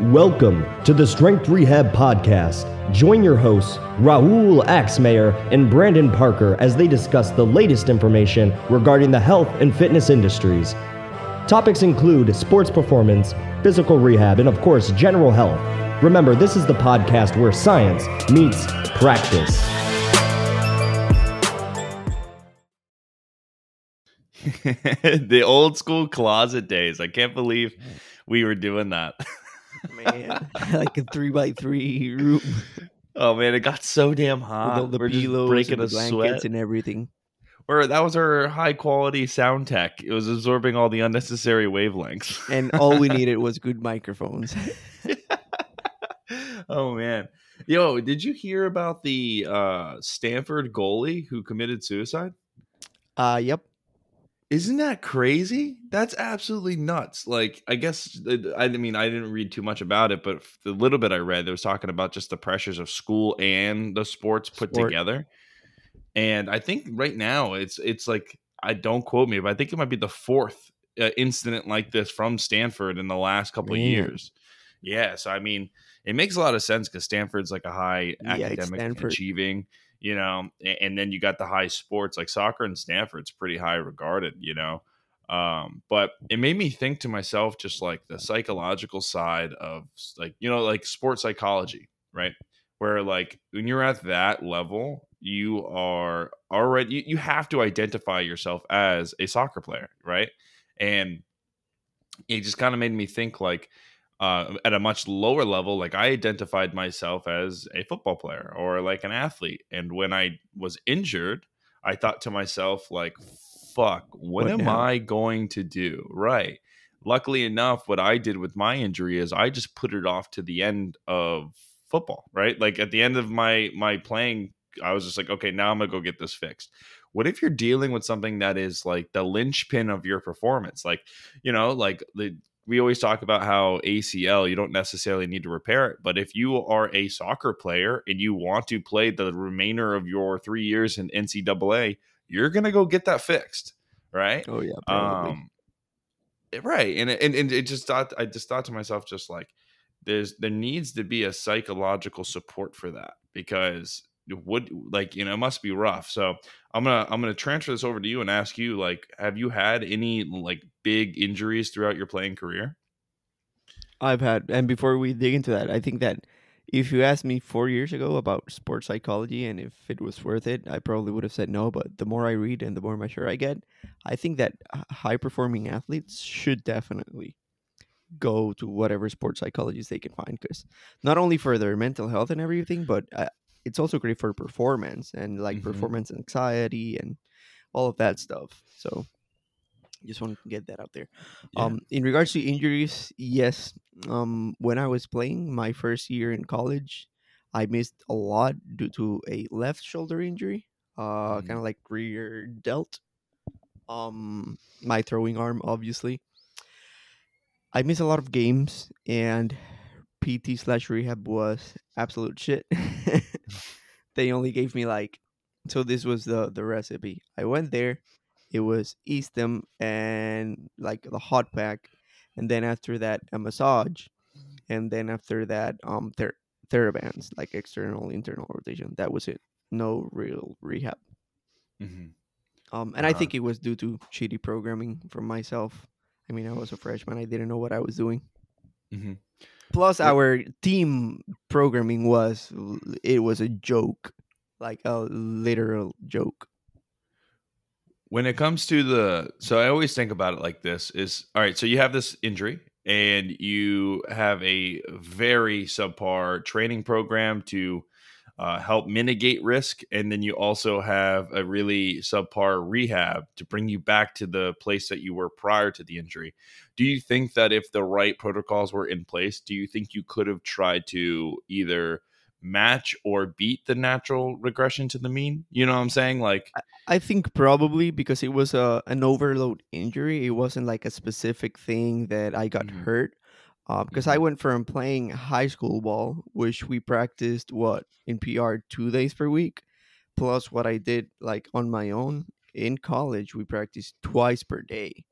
Welcome to the Strength Rehab Podcast. Join your hosts, Raul Axtmayer and Brandon Parker, as they discuss the latest information regarding the health and fitness industries. Topics include sports performance, physical rehab, and of course, general health. Remember, this is the podcast where science meets practice. the old school closet days. I can't believe we were doing that. man. like a three by three room Oh man, it got so damn with hot. all the we're just breaking and the a blankets sweat. and everything. Or that was our high quality sound tech. It was absorbing all the unnecessary wavelengths. And all we needed was good microphones. oh man. Yo, did you hear about the uh Stanford goalie who committed suicide? Uh yep. Isn't that crazy? That's absolutely nuts. Like, I guess, I mean, I didn't read too much about it, but the little bit I read, there was talking about just the pressures of school and the sports put Sport. together. And I think right now it's it's like I don't quote me, but I think it might be the fourth uh, incident like this from Stanford in the last couple of Man. years. Yeah, so I mean, it makes a lot of sense because Stanford's like a high academic Stanford. achieving, you know, and then you got the high sports like soccer and Stanford's pretty high regarded, you know. Um, but it made me think to myself just like the psychological side of like you know like sports psychology, right? Where like when you're at that level, you are already you, you have to identify yourself as a soccer player, right? And it just kind of made me think like uh, at a much lower level, like I identified myself as a football player or like an athlete. And when I was injured, I thought to myself, like, fuck, what, What am now? I going to do? Right. Luckily enough, what I did with my injury is I just put it off to the end of football, right? Like at the end of my my playing, I was just like, okay, now I'm gonna go get this fixed. What if you're dealing with something that is like the linchpin of your performance? Like, you know, like the we always talk about how ACL, you don't necessarily need to repair it. But if you are a soccer player and you want to play the remainder of your three years in NCAA, you're going to go get that fixed. Right. Oh yeah. Um, right. And, it- and, and it just thought, I just thought to myself, just like, there's, there needs to be a psychological support for that because would like, you know, it must be rough. So I'm gonna I'm gonna transfer this over to you and ask you like, have you had any like big injuries throughout your playing career? I've had and before we dig into that, I think that if you asked me four years ago about sports psychology and if it was worth it, I probably would have said no. But the more I read and the more mature I get, I think that high performing athletes should definitely go to whatever sports psychologists they can find because not only for their mental health and everything, but uh, it's also great for performance and like Mhm. performance anxiety and all of that stuff. So just want to get that out there. Yeah. Um, in regards to injuries, yes. Um, when I was playing my first year in college, I missed a lot due to a left shoulder injury. Uh, Mhm. kind of like rear delt. Um, my throwing arm, obviously. I missed a lot of games, and PT slash rehab was absolute shit. they only gave me like, so this was the the recipe. I went there, it was e-stim and like the hot pack, and then after that a massage, and then after that um ther- therabands like external internal rotation. That was it. No real rehab. Mhm. Um, and I Uh-huh. think it was due to shitty programming from myself. I mean, I was a freshman. I didn't know what I was doing. Mhm. Plus, Yep. our team programming was it was a joke, like a literal joke. when it comes to the so i always think about it like this is all right so you have this injury and you have a very subpar training program to uh, help mitigate risk and then you also have a really subpar rehab to bring you back to the place that you were prior to the injury do you think that if the right protocols were in place do you think you could have tried to either match or beat the natural regression to the mean you know what i'm saying like I think probably because it was a an overload injury. It wasn't like a specific thing that I got Mhm. hurt. Uh, because I went from playing high school ball, which we practiced what in PR two days per week, plus what I did like on my own in college. We practiced twice per day.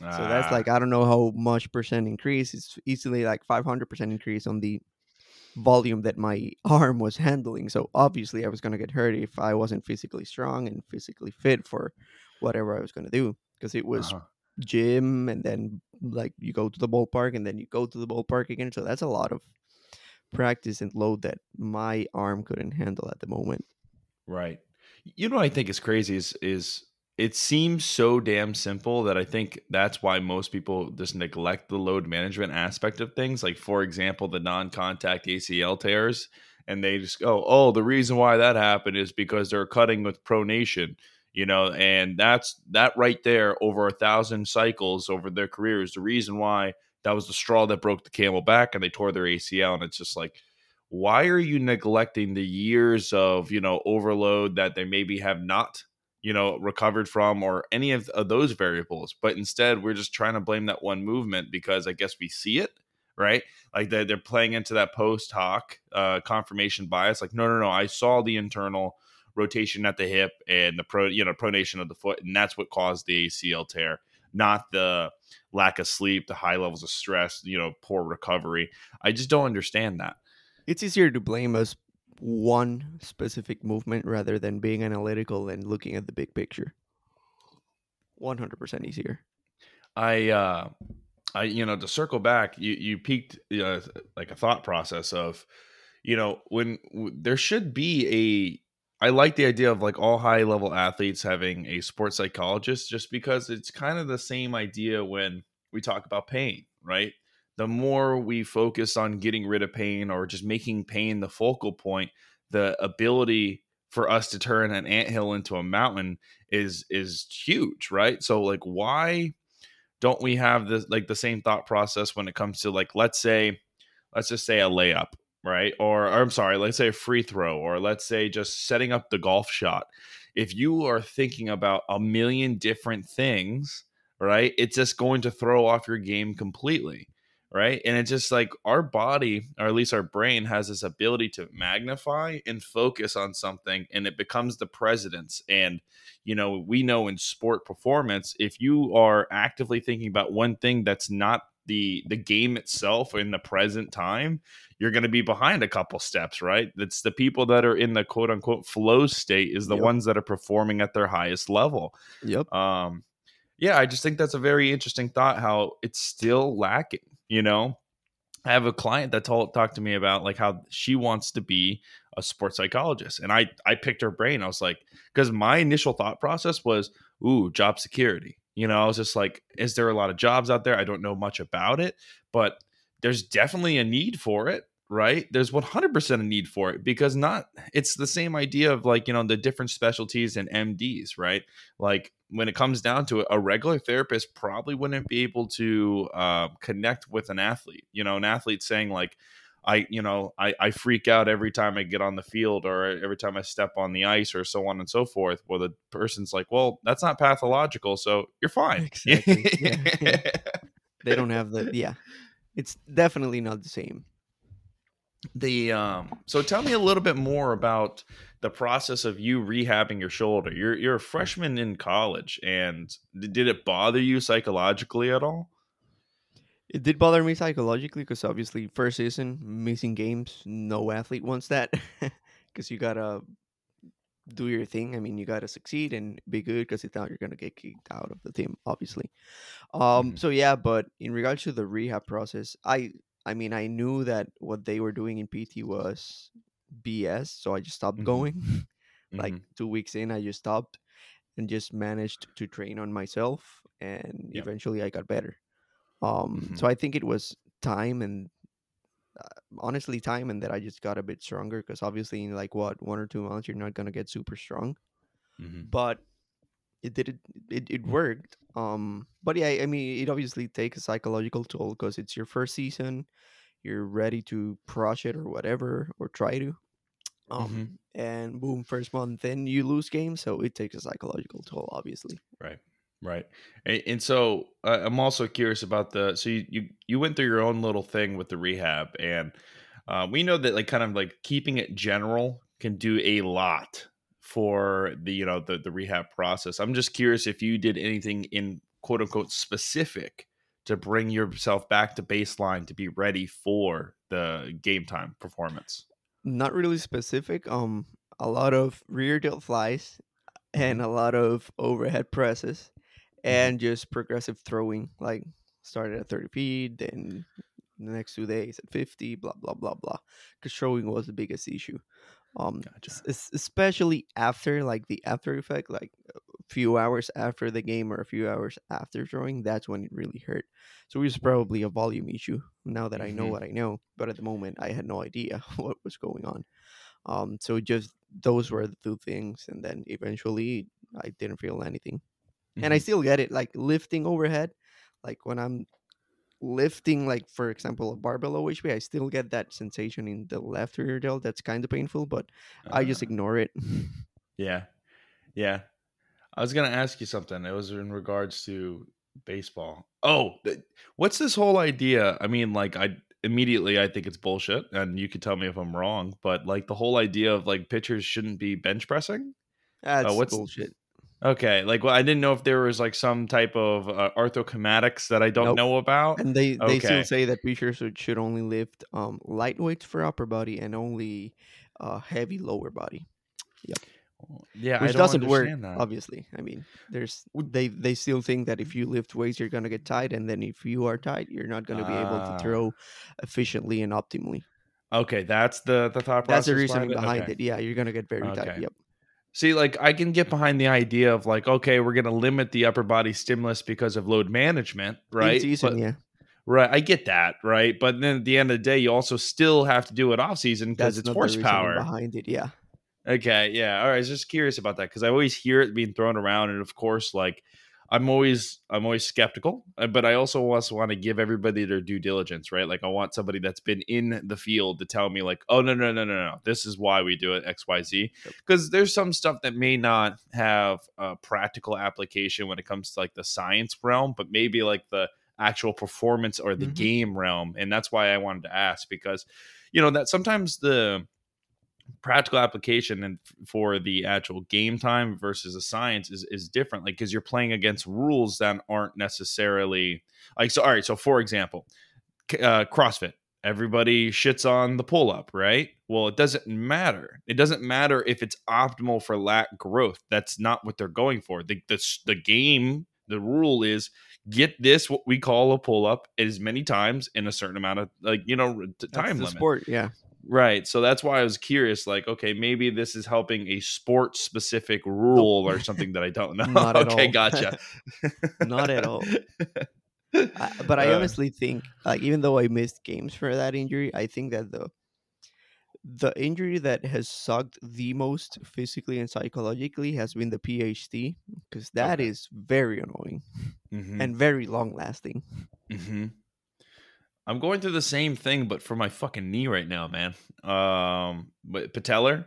So that's Ah, like I don't know how much percent increase. It's easily like 500% increase on the volume that my arm was handling. So obviously I was going to get hurt if I wasn't physically strong and physically fit for whatever I was going to do because it was uh-huh. Gym and then like you go to the ballpark and then you go to the ballpark again. So that's a lot of practice and load that my arm couldn't handle at the moment. Right. You know what I think is crazy is is it seems so damn simple that I think that's why most people just neglect the load management aspect of things. Like for example, the non-contact ACL tears, and they just go, "Oh, the reason why that happened is because they're cutting with pronation." You know, and that's that right there over a thousand cycles over their careers. The reason why that was the straw that broke the camel back, and they tore their ACL. And it's just like, why are you neglecting the years of you know overload that they maybe have not you know recovered from or any of, of those variables but instead we're just trying to blame that one movement because i guess we see it right like they're, they're playing into that post hoc uh, confirmation bias like no no no i saw the internal rotation at the hip and the pro you know pronation of the foot and that's what caused the acl tear not the lack of sleep the high levels of stress you know poor recovery i just don't understand that It's easier to blame us one specific movement rather than being analytical and looking at the big picture. 100% easier. I uh I you know to circle back you you peaked uh, like a thought process of you know when w- there should be a I like the idea of like all high level athletes having a sports psychologist just because it's kind of the same idea when we talk about pain, right? The more we focus on getting rid of pain or just making pain the focal point, the ability for us to turn an anthill into a mountain is is huge, right? So like why don't we have the like the same thought process when it comes to like let's say let's just say a layup right? Or, or i'm sorry let's say a free throw or let's say just setting up the golf shot. If you are thinking about a million different things right it's just going to throw off your game completely right? And it's just like our body or at least our brain has this ability to magnify and focus on something and it becomes the president's. and you know, we know in sport performance, if you are actively thinking about one thing that's not the the game itself in the present time, you're going to be behind a couple steps, right? It's the people that are in the quote unquote flow state is the Yep. ones that are performing at their highest level. Yep. Um, yeah, I just think that's a very interesting thought. How it's still lacking. You know, I have a client that told talked to me about like how she wants to be a sports psychologist, and I I picked her brain. I was like, because my initial thought process was, ooh, job security. You know, I was just like, is there a lot of jobs out there? I don't know much about it, but there's definitely a need for it, right? There's 100% a need for it because not it's the same idea of like, you know, the different specialties and MDs, right? Like when it comes down to it, a regular therapist probably wouldn't be able to uh, connect with an athlete. You know, an athlete saying like, I, you know, I, I freak out every time I get on the field or every time I step on the ice or so on and so forth. Well, the person's like, well, that's not pathological, so you're fine. Exactly. Yeah, yeah. They don't have the yeah. It's definitely not the same. the um so tell me a little bit more about the process of you rehabbing your shoulder you're you're a freshman in college and did it bother you psychologically at all It did bother me psychologically because obviously first season missing games, no athlete wants that because you gotta do your thing. I mean, you gotta succeed and be good because if not, you're gonna get kicked out of the team, obviously. Um. Mhm. So yeah, but in regards to the rehab process, I I mean I knew that what they were doing in PT was BS, so I just stopped Mhm. going. like Mhm. two weeks in, I just stopped and just managed to train on myself, and Yep. eventually I got better. Um, Mhm. so I think it was time and uh, honestly time, and that I just got a bit stronger because obviously in like what one or two months you're not gonna get super strong, Mhm. but it did it it, it worked. Um, but yeah, I mean it obviously takes a psychological toll because it's your first season, you're ready to crush it or whatever or try to. Um, Mhm. and boom, first month, then you lose games, so it takes a psychological toll, obviously. right right and, so uh, i'm also curious about the so you, you you went through your own little thing with the rehab and uh, we know that like kind of like keeping it general can do a lot for the you know the, the rehab process i'm just curious if you did anything in quote unquote specific to bring yourself back to baseline to be ready for the game time performance? Not really specific. Um, a lot of rear delt flies and a lot of overhead presses and just progressive throwing. Like started at 30 feet, then the next two days at 50, blah blah blah blah. Because throwing was the biggest issue. Um, Gotcha. es- es- especially after like the after effect, like a few hours after the game or a few hours after throwing, that's when it really hurt. So it was probably a volume issue. Now that I know Mhm. what I know, but at the moment I had no idea what was going on. Um, so just those were the two things, and then eventually I didn't feel anything, and I Mhm. still get it. Like lifting overhead, like when I'm lifting, like for example, a barbell OHP, I still get that sensation in the left rear delt. That's kind of painful, but I just Uh, ignore it. yeah, yeah. I was gonna ask you something. It was in regards to baseball. Oh, what's this whole idea? I mean, like, I immediately I think it's bullshit, and you could tell me if I'm wrong. But like the whole idea of like pitchers shouldn't be bench pressing. That's what's- bullshit. Okay, like well, I didn't know if there was like some type of uh, arthrokinematics that I don't Nope. know about. And they, they still say that pitchers should, only lift um, light weights for upper body and only uh, heavy lower body. Yeah, which I don't doesn't work that. obviously i mean there's they they still think that if you lift weights you're going to get tight and then if you are tight you're not going to be able Ah. to throw efficiently and optimally Okay, that's the the thought process. that's the reasoning behind Okay. it yeah you're going to get very tight yep See, like I can get behind the idea of like, okay, we're gonna limit the upper body stimulus because of load management, right? season But- yeah Right, I get that, right? But then at the end of the day, you also still have to do it off season because it's not the reasoning horsepower. behind it yeah Okay, yeah. All right, I was just curious about that because I always hear it being thrown around, and of course, like I'm always I'm always skeptical, uh, but I also also want to give everybody their due diligence, right? Like I want somebody that's been in the field to tell me, like, oh no no no no no, this is why we do it X Y Z, because there's some stuff that may not have a practical application when it comes to like the science realm, but maybe like the actual performance or the Mhm. game realm, and that's why I wanted to ask because you know that sometimes the practical application and for the actual game time versus the science is is different like because you're playing against rules that aren't necessarily like so all right so for example uh, crossfit everybody shits on the pull up right? Well it doesn't matter. It doesn't matter if it's optimal for lat growth. That's not what they're going for. The the, the game the rule is get this what we call a pull up as many times in a certain amount of like you know time limit. sport yeah Right. So that's why I was curious like, okay, maybe this is helping a sport specific rule or something that I don't know. Not at okay, gotcha. Not at all. I, but I Uh, honestly think, like, even though I missed games for that injury, I think that the the injury that has sucked the most physically and psychologically has been the PHT because that is Okay. very annoying Mhm, and very long lasting. mhm. I'm going through the same thing, but for my fucking knee right now, man. Um, but patellar.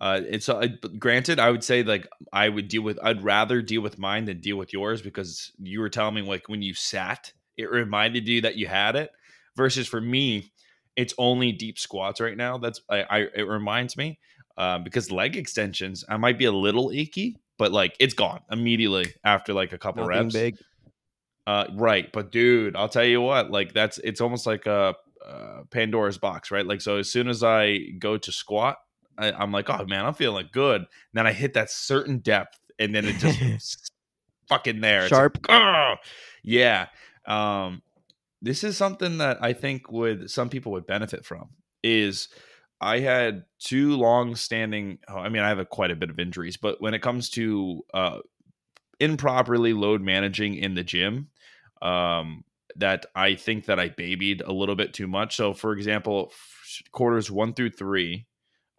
Uh, it's uh, granted, I would say like I would deal with. I'd rather deal with mine than deal with yours because you were telling me like when you sat, it reminded you that you had it. Versus for me, it's only deep squats right now. That's I. I it reminds me um, because leg extensions, I might be a little achy, but like it's gone immediately after like a couple Nothing reps. big. Uh, right, but dude, I'll tell you what, like that's it's almost like a, uh Pandora's box, right? Like so, as soon as I go to squat, I, I'm like, oh man, I'm feeling good. And then I hit that certain depth, and then it just fucking there, It's like, Sharp. "Ugh." yeah. Um, this is something that I think would some people would benefit from. Is I had two long-standing. Oh, I mean, I have a, quite a bit of injuries, but when it comes to uh, improperly load managing in the gym, um, that I think that I babied a little bit too much. So, for example, quarters one through three,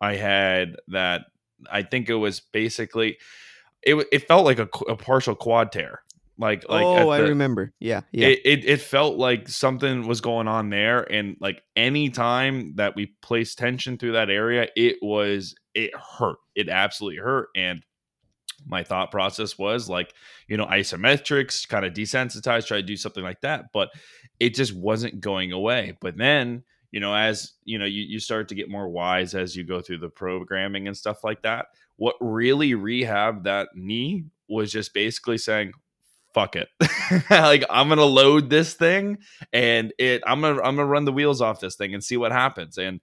I had that. I think it was basically it. It felt like a, a partial quad tear. Like like oh, I remember. Yeah, yeah. it, it it felt like something was going on there and like any time that we placed tension through that area it was it hurt it absolutely hurt and my thought process was like you know isometrics kind of desensitized, try to do something like that but it just wasn't going away but then you know as you know you, you start to get more wise as you go through the programming and stuff like that what really rehabbed that knee was just basically saying fuck it. like I'm gonna load this thing and it I'm gonna I'm gonna run the wheels off this thing and see what happens. And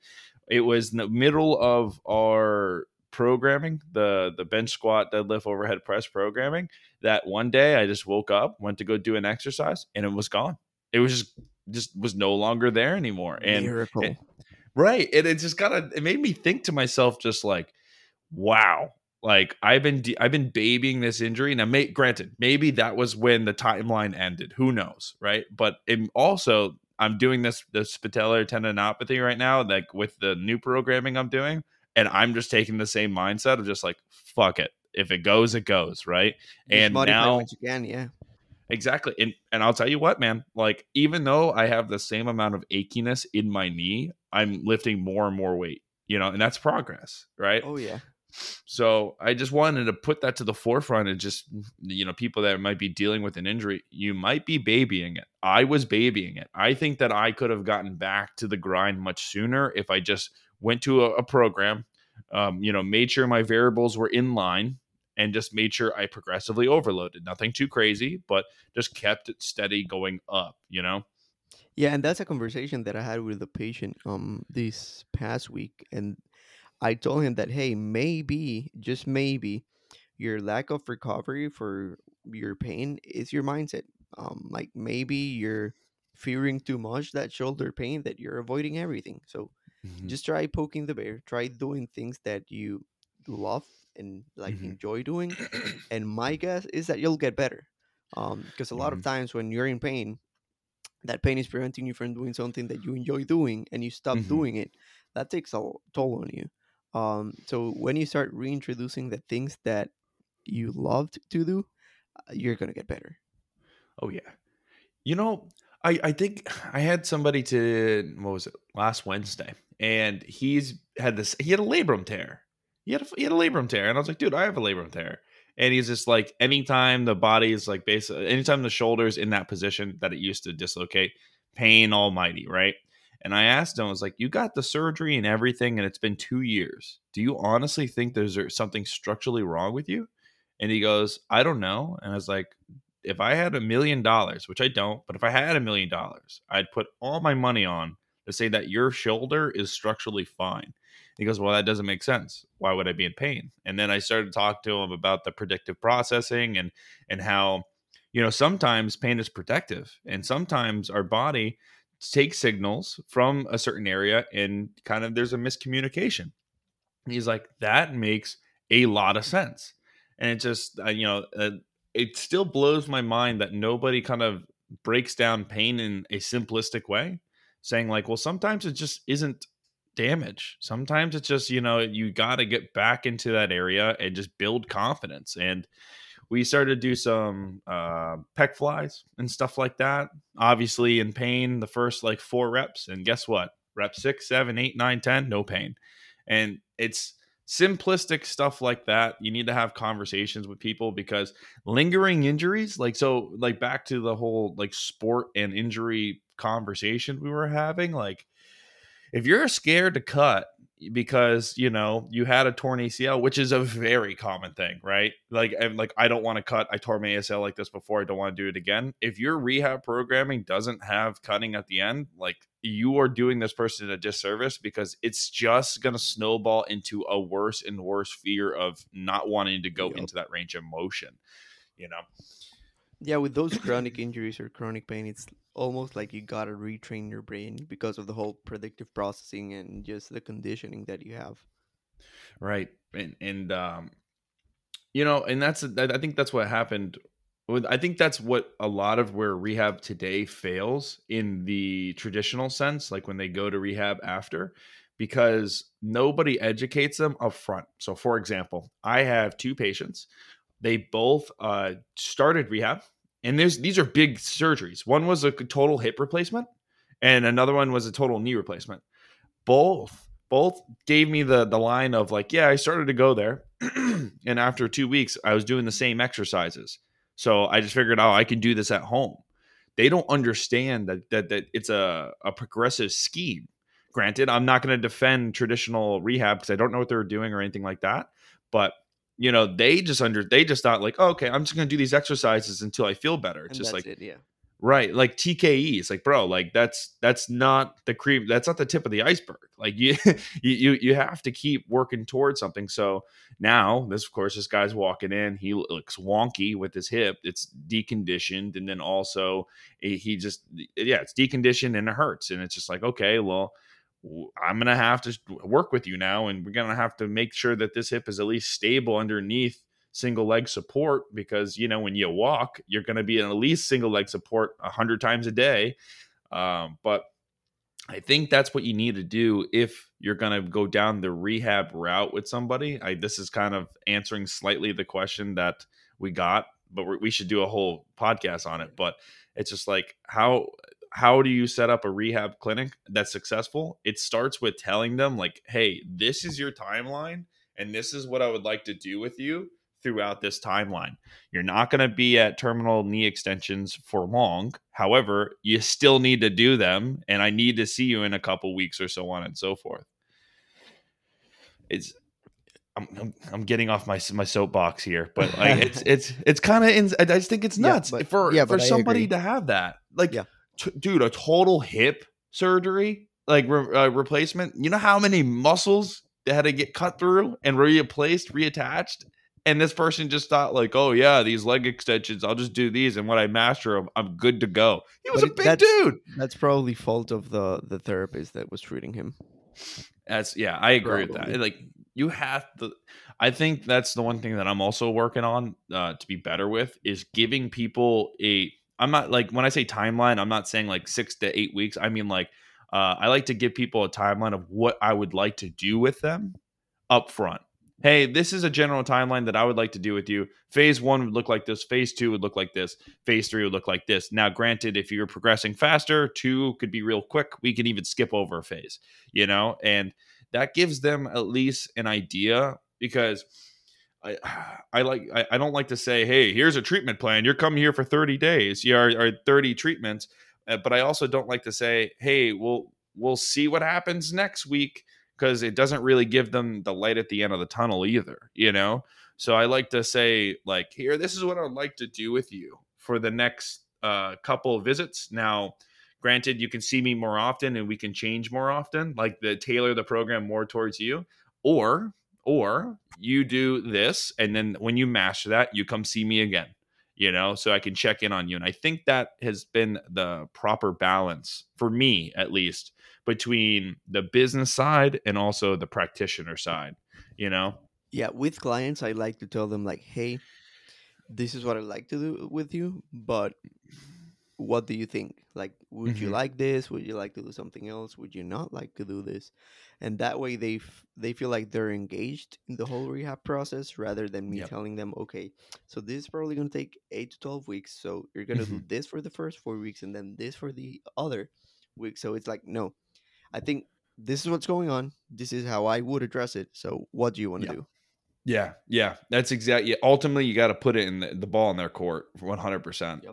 it was in the middle of our programming, the the bench squat, deadlift, overhead press programming, that one day I just woke up, went to go do an exercise, and it was gone. It was just just was no longer there anymore. And Miracle. it- right, and it just kind of it made me think to myself, just like, wow, like I've been de- I've been babying this injury. Now, may- granted, maybe that was when the timeline ended. Who knows, right? But it also I'm doing this this patellar tendinopathy right now, like with the new programming I'm doing, and I'm just taking the same mindset of just like fuck it. If it goes, it goes, right? Just and now- what you can, yeah. Exactly. And and I'll tell you what, man, like even though I have the same amount of achiness in my knee, I'm lifting more and more weight, you know, and that's progress, right? Oh yeah. So I just wanted to put that to the forefront and just, you know, people that might be dealing with an injury, you might be babying it. I was babying it. I think that I could have gotten back to the grind much sooner if I just went to a, a program, um, you know, made sure my variables were in line and just made sure I progressively overloaded. Nothing too crazy, but just kept it steady going up, you know? Yeah, and that's a conversation that I had with the patient um this past week, and I told him that hey, maybe just maybe your lack of recovery for your pain is your mindset. Um, like maybe you're fearing too much that shoulder pain that you're avoiding everything. So just try poking the bear. Try doing things that you love and like Mhm. enjoy doing. And my guess is that you'll get better. Um, because a lot of Mhm. times when you're in pain, that pain is preventing you from doing something that you enjoy doing, and you stop Mhm. doing it. That takes a toll on you. Um, so when you start reintroducing the things that you loved to do, uh, you're gonna get better. Oh yeah. You know, I I think I had somebody to what was it last Wednesday, and he's had this. He had a labrum tear. He had a, he had a labrum tear, and I was like, dude, I have a labrum tear. And he's just like, anytime the body is like basically, anytime the shoulder's in that position that it used to dislocate, pain almighty, right? And I asked him, I was like, you got the surgery and everything, and it's been two years. Do you honestly think there's something structurally wrong with you? And he goes, I don't know. And I was like, if I had a million dollars, which I don't, but if I had a million dollars, I'd put all my money on to say that your shoulder is structurally fine. He goes, Well, that doesn't make sense. Why would I be in pain? And then I started to talk to him about the predictive processing and and how, you know, sometimes pain is protective and sometimes our body takes signals from a certain area and kind of there's a miscommunication. And he's like, that makes a lot of sense. And it just, uh, you know, uh, it still blows my mind that nobody kind of breaks down pain in a simplistic way, saying like, well, sometimes it just isn't damage. Sometimes it's just, you know, you got to get back into that area and just build confidence. And we started to do some uh, pec flies and stuff like that. Obviously, in pain, the first like four reps. And guess what? Rep six, seven, eight, nine, ten, no pain. And it's simplistic stuff like that. You need to have conversations with people because lingering injuries, like, so, like, back to the whole like sport and injury conversation we were having, like, if you're scared to cut because you know you had a torn ACL, which is a very common thing, right? Like, and like I don't want to cut. I tore my ACL like this before. I don't want to do it again. If your rehab programming doesn't have cutting at the end, like you are doing this person a disservice because it's just going to snowball into a worse and worse fear of not wanting to go Yup. into that range of motion. You know, Yeah, with those chronic injuries or chronic pain, it's almost like you gotta retrain your brain because of the whole predictive processing and just the conditioning that you have. right and and um you know and that's i think that's what happened with i think that's what a lot of where rehab today fails in the traditional sense like when they go to rehab after because nobody educates them up front so for example i have two patients they both uh started rehab and there's these are big surgeries. One was a total hip replacement and another one was a total knee replacement. Both both gave me the the line of like yeah i started to go there and after two weeks i was doing the same exercises. So i just figured oh i can do this at home. They don't understand that that, that it's a, a progressive scheme. Granted i'm not going to defend traditional rehab because i don't know what they're doing or anything like that but you know, they just under they just thought like, oh, okay, I'm just gonna do these exercises until I feel better. It's And just like it, yeah. Right, like TKE. It's like, bro, like that's that's not the cream. That's not the tip of the iceberg. Like you, you, you have to keep working towards something. So now, this of course, this guy's walking in. He looks wonky with his hip. It's deconditioned, and then also eh, he just yeah, it's deconditioned and it hurts. And it's just like, okay, well, I'm gonna have to work with you now, and we're gonna have to make sure that this hip is at least stable underneath single leg support because you know when you walk you're going to be in at least single leg support 100 times a day. Um, but i think that's what you need to do if you're going to go down the rehab route with somebody. I, this is kind of answering slightly the question that we got but we should do a whole podcast on it but it's just like how how do you set up a rehab clinic that's successful it starts with telling them like hey this is your timeline and this is what i would like to do with you throughout this timeline. You're not going to be at terminal knee extensions for long. However, you still need to do them, and I need to see you in a couple weeks or so on and so forth. It's I'm, I'm, I'm getting off my my soapbox here, but like it's it's it's kind of I just think it's Yeah, nuts but- for yeah, for somebody to have that. Like, Yeah. T- dude, a total hip surgery like re- uh, replacement. You know how many muscles they had to get cut through and replaced, reattached, and this person just thought like, oh yeah, these leg extensions, I'll just do these, and when I master them, I'm good to go. He was But a big that's- dude. That's probably fault of the the therapist that was treating him. That's yeah, I agree with that. Like you have to. I think that's the one thing that I'm also working on uh, to be better with is giving people a. I'm not like when I say timeline, I'm not saying like six to eight weeks. I mean like uh, I like to give people a timeline of what I would like to do with them up front. Hey, this is a general timeline that I would like to do with you. Phase one would look like this. Phase two would look like this. Phase three would look like this. Now, granted, if you're progressing faster, two could be real quick. We can even skip over a phase, you know, and that gives them at least an idea because I like I, don't like to say, hey, here's a treatment plan. You're coming here for 30 days, You are, or 30 treatments. Uh, but I also don't like to say, hey, we'll we'll see what happens next week because it doesn't really give them the light at the end of the tunnel either, you know. So I like to say, like, here, this is what I'd like to do with you for the next uh, couple visits. Now, granted, you can see me more often and we can change more often, like the tailor the program more towards you, or or you do this and then when you master that you come see me again you know so i can check in on you. And i think that has been the proper balance for me at least between the business side and also the practitioner side you know? Yeah, with clients, I like to tell them like, "Hey, this is what I like to do with you, but what do you think? Like, would you Mhm. like this? Would you like to do something else? Would you not like to do this?" And that way, they f- they feel like they're engaged in the whole rehab process rather than me Yep. telling them, "Okay, so this is probably going to take eight to twelve weeks. So you're going to do this for the first four weeks, and then this for the other week." So it's like, no, I think this is what's going on. This is how I would address it. So what do you want to Yeah. do? Yeah, yeah, that's exactly. Ultimately, you got to put it in the, the ball in their court, one hundred percent.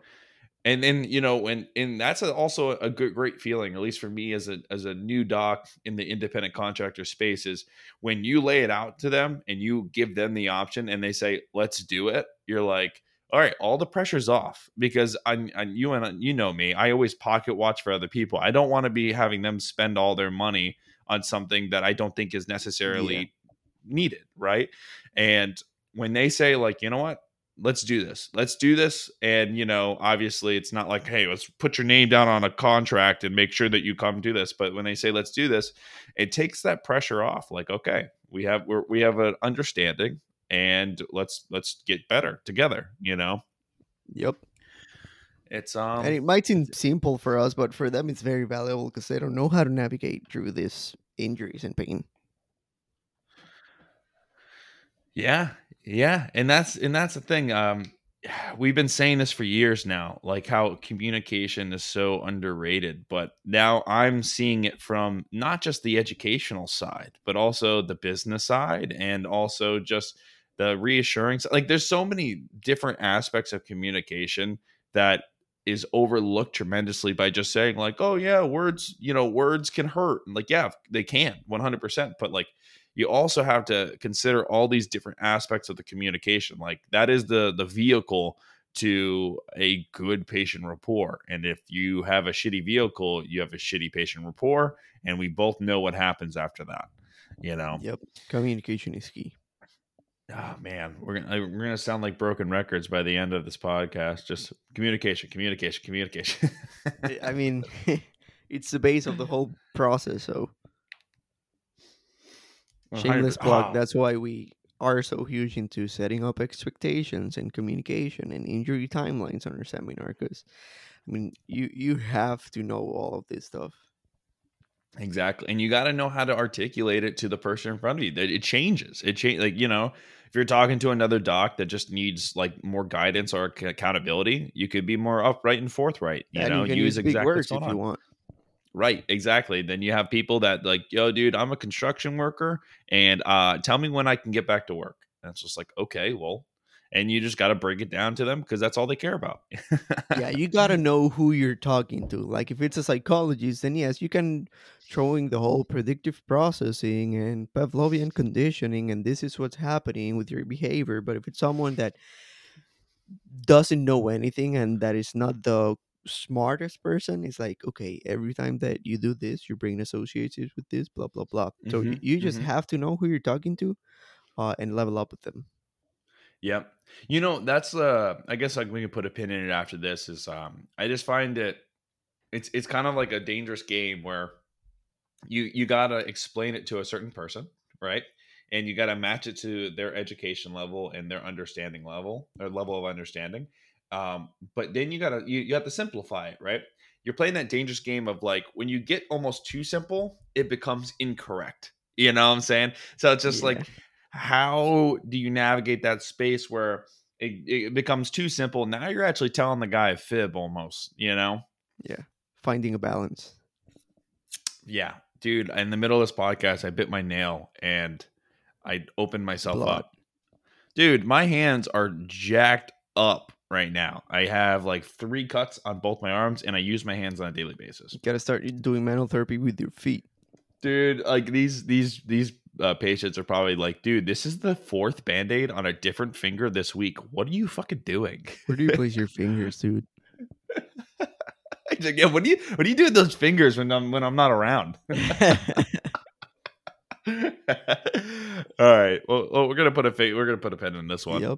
And then you know, and and that's a, also a good, great feeling, at least for me as a as a new doc in the independent contractor space, is when you lay it out to them and you give them the option, and they say, "Let's do it." You're like, "All right, all the pressure's off," because i'm, I you and you know me, I always pocket watch for other people. I don't want to be having them spend all their money on something that I don't think is necessarily needed, right? And when they say, like, you know what, let's do this, let's do this. And, you know, obviously it's not like, hey, let's put your name down on a contract and make sure that you come do this. But when they say, let's do this, it takes that pressure off. Like, okay, we have, we're, we have an understanding and let's, let's get better together, you know? Yep. It's, um, and it might seem simple for us, but for them, it's very valuable because they don't know how to navigate through this injuries and pain. Yeah, yeah, and that's and that's the thing. Um, we've been saying this for years now, like how communication is so underrated. But now I'm seeing it from not just the educational side, but also the business side, and also just the reassuring. s- Like, there's so many different aspects of communication that is overlooked tremendously by just saying like oh yeah words you know words can hurt and like yeah they can 100% but like you also have to consider all these different aspects of the communication like that is the the vehicle to a good patient rapport and if you have a shitty vehicle you have a shitty patient rapport and we both know what happens after that you know Yep. Communication is key. Oh man, we're gonna we're gonna sound like broken records by the end of this podcast. Just communication, communication, communication. I- I mean, it's the base of the whole process. So shameless plug. oh, That's why we are so huge into setting up expectations and communication and injury timelines on our seminar. Because I mean, you you have to know all of this stuff. exactly, and you got to know how to articulate it to the person in front of you. That it changes. It change like you know. If you're talking to another doc that just needs like more guidance or ac- accountability, you could be more upright and forthright. You and know, you use exactly words if you want. Right, exactly. Then you have people that like, yo, dude, I'm a construction worker, and uh, tell me when I can get back to work. And it's just like, okay, well, and you just got to break it down to them because that's all they care about. yeah, you gotta know who you're talking to. Like if it's a psychologist, then yes, you can throwing the whole predictive processing and Pavlovian conditioning, and this is what's happening with your behavior. But if it's someone that doesn't know anything and that is not the smartest person, is like okay, every time that you do this, your brain associates it with this, blah blah blah. So y- Mhm, you just mhm. have to know who you're talking to, uh, and level up with them. Yep. You know, that's uh I guess like we can put a pin in it after this is um I just find it it's it's kind of like a dangerous game where you you got to explain it to a certain person, right? And you got to match it to their education level and their understanding level or level of understanding. Um but then you got to you, you have to simplify it, right? You're playing that dangerous game of like when you get almost too simple, it becomes incorrect. You know what I'm saying? So it's just Yeah. like how do you navigate that space where it, it becomes too simple? Now you're actually telling the guy a fib almost, you know? Yeah. Finding a balance. Yeah. Dude, in the middle of this podcast, I bit my nail and I opened myself Blood. up. Dude, my hands are jacked up right now. I have like three cuts on both my arms and I use my hands on a daily basis. You gotta start doing manual therapy with your feet. Dude, like these these these uh, patients are probably like, dude, this is the fourth band-aid on a different finger this week. What are you fucking doing? Where do you place your fingers, dude? Yeah, what do you what do you do with those fingers when I'm when I'm not around? All right. Well, well, we're gonna put a we're gonna put a pin in this one. Yep.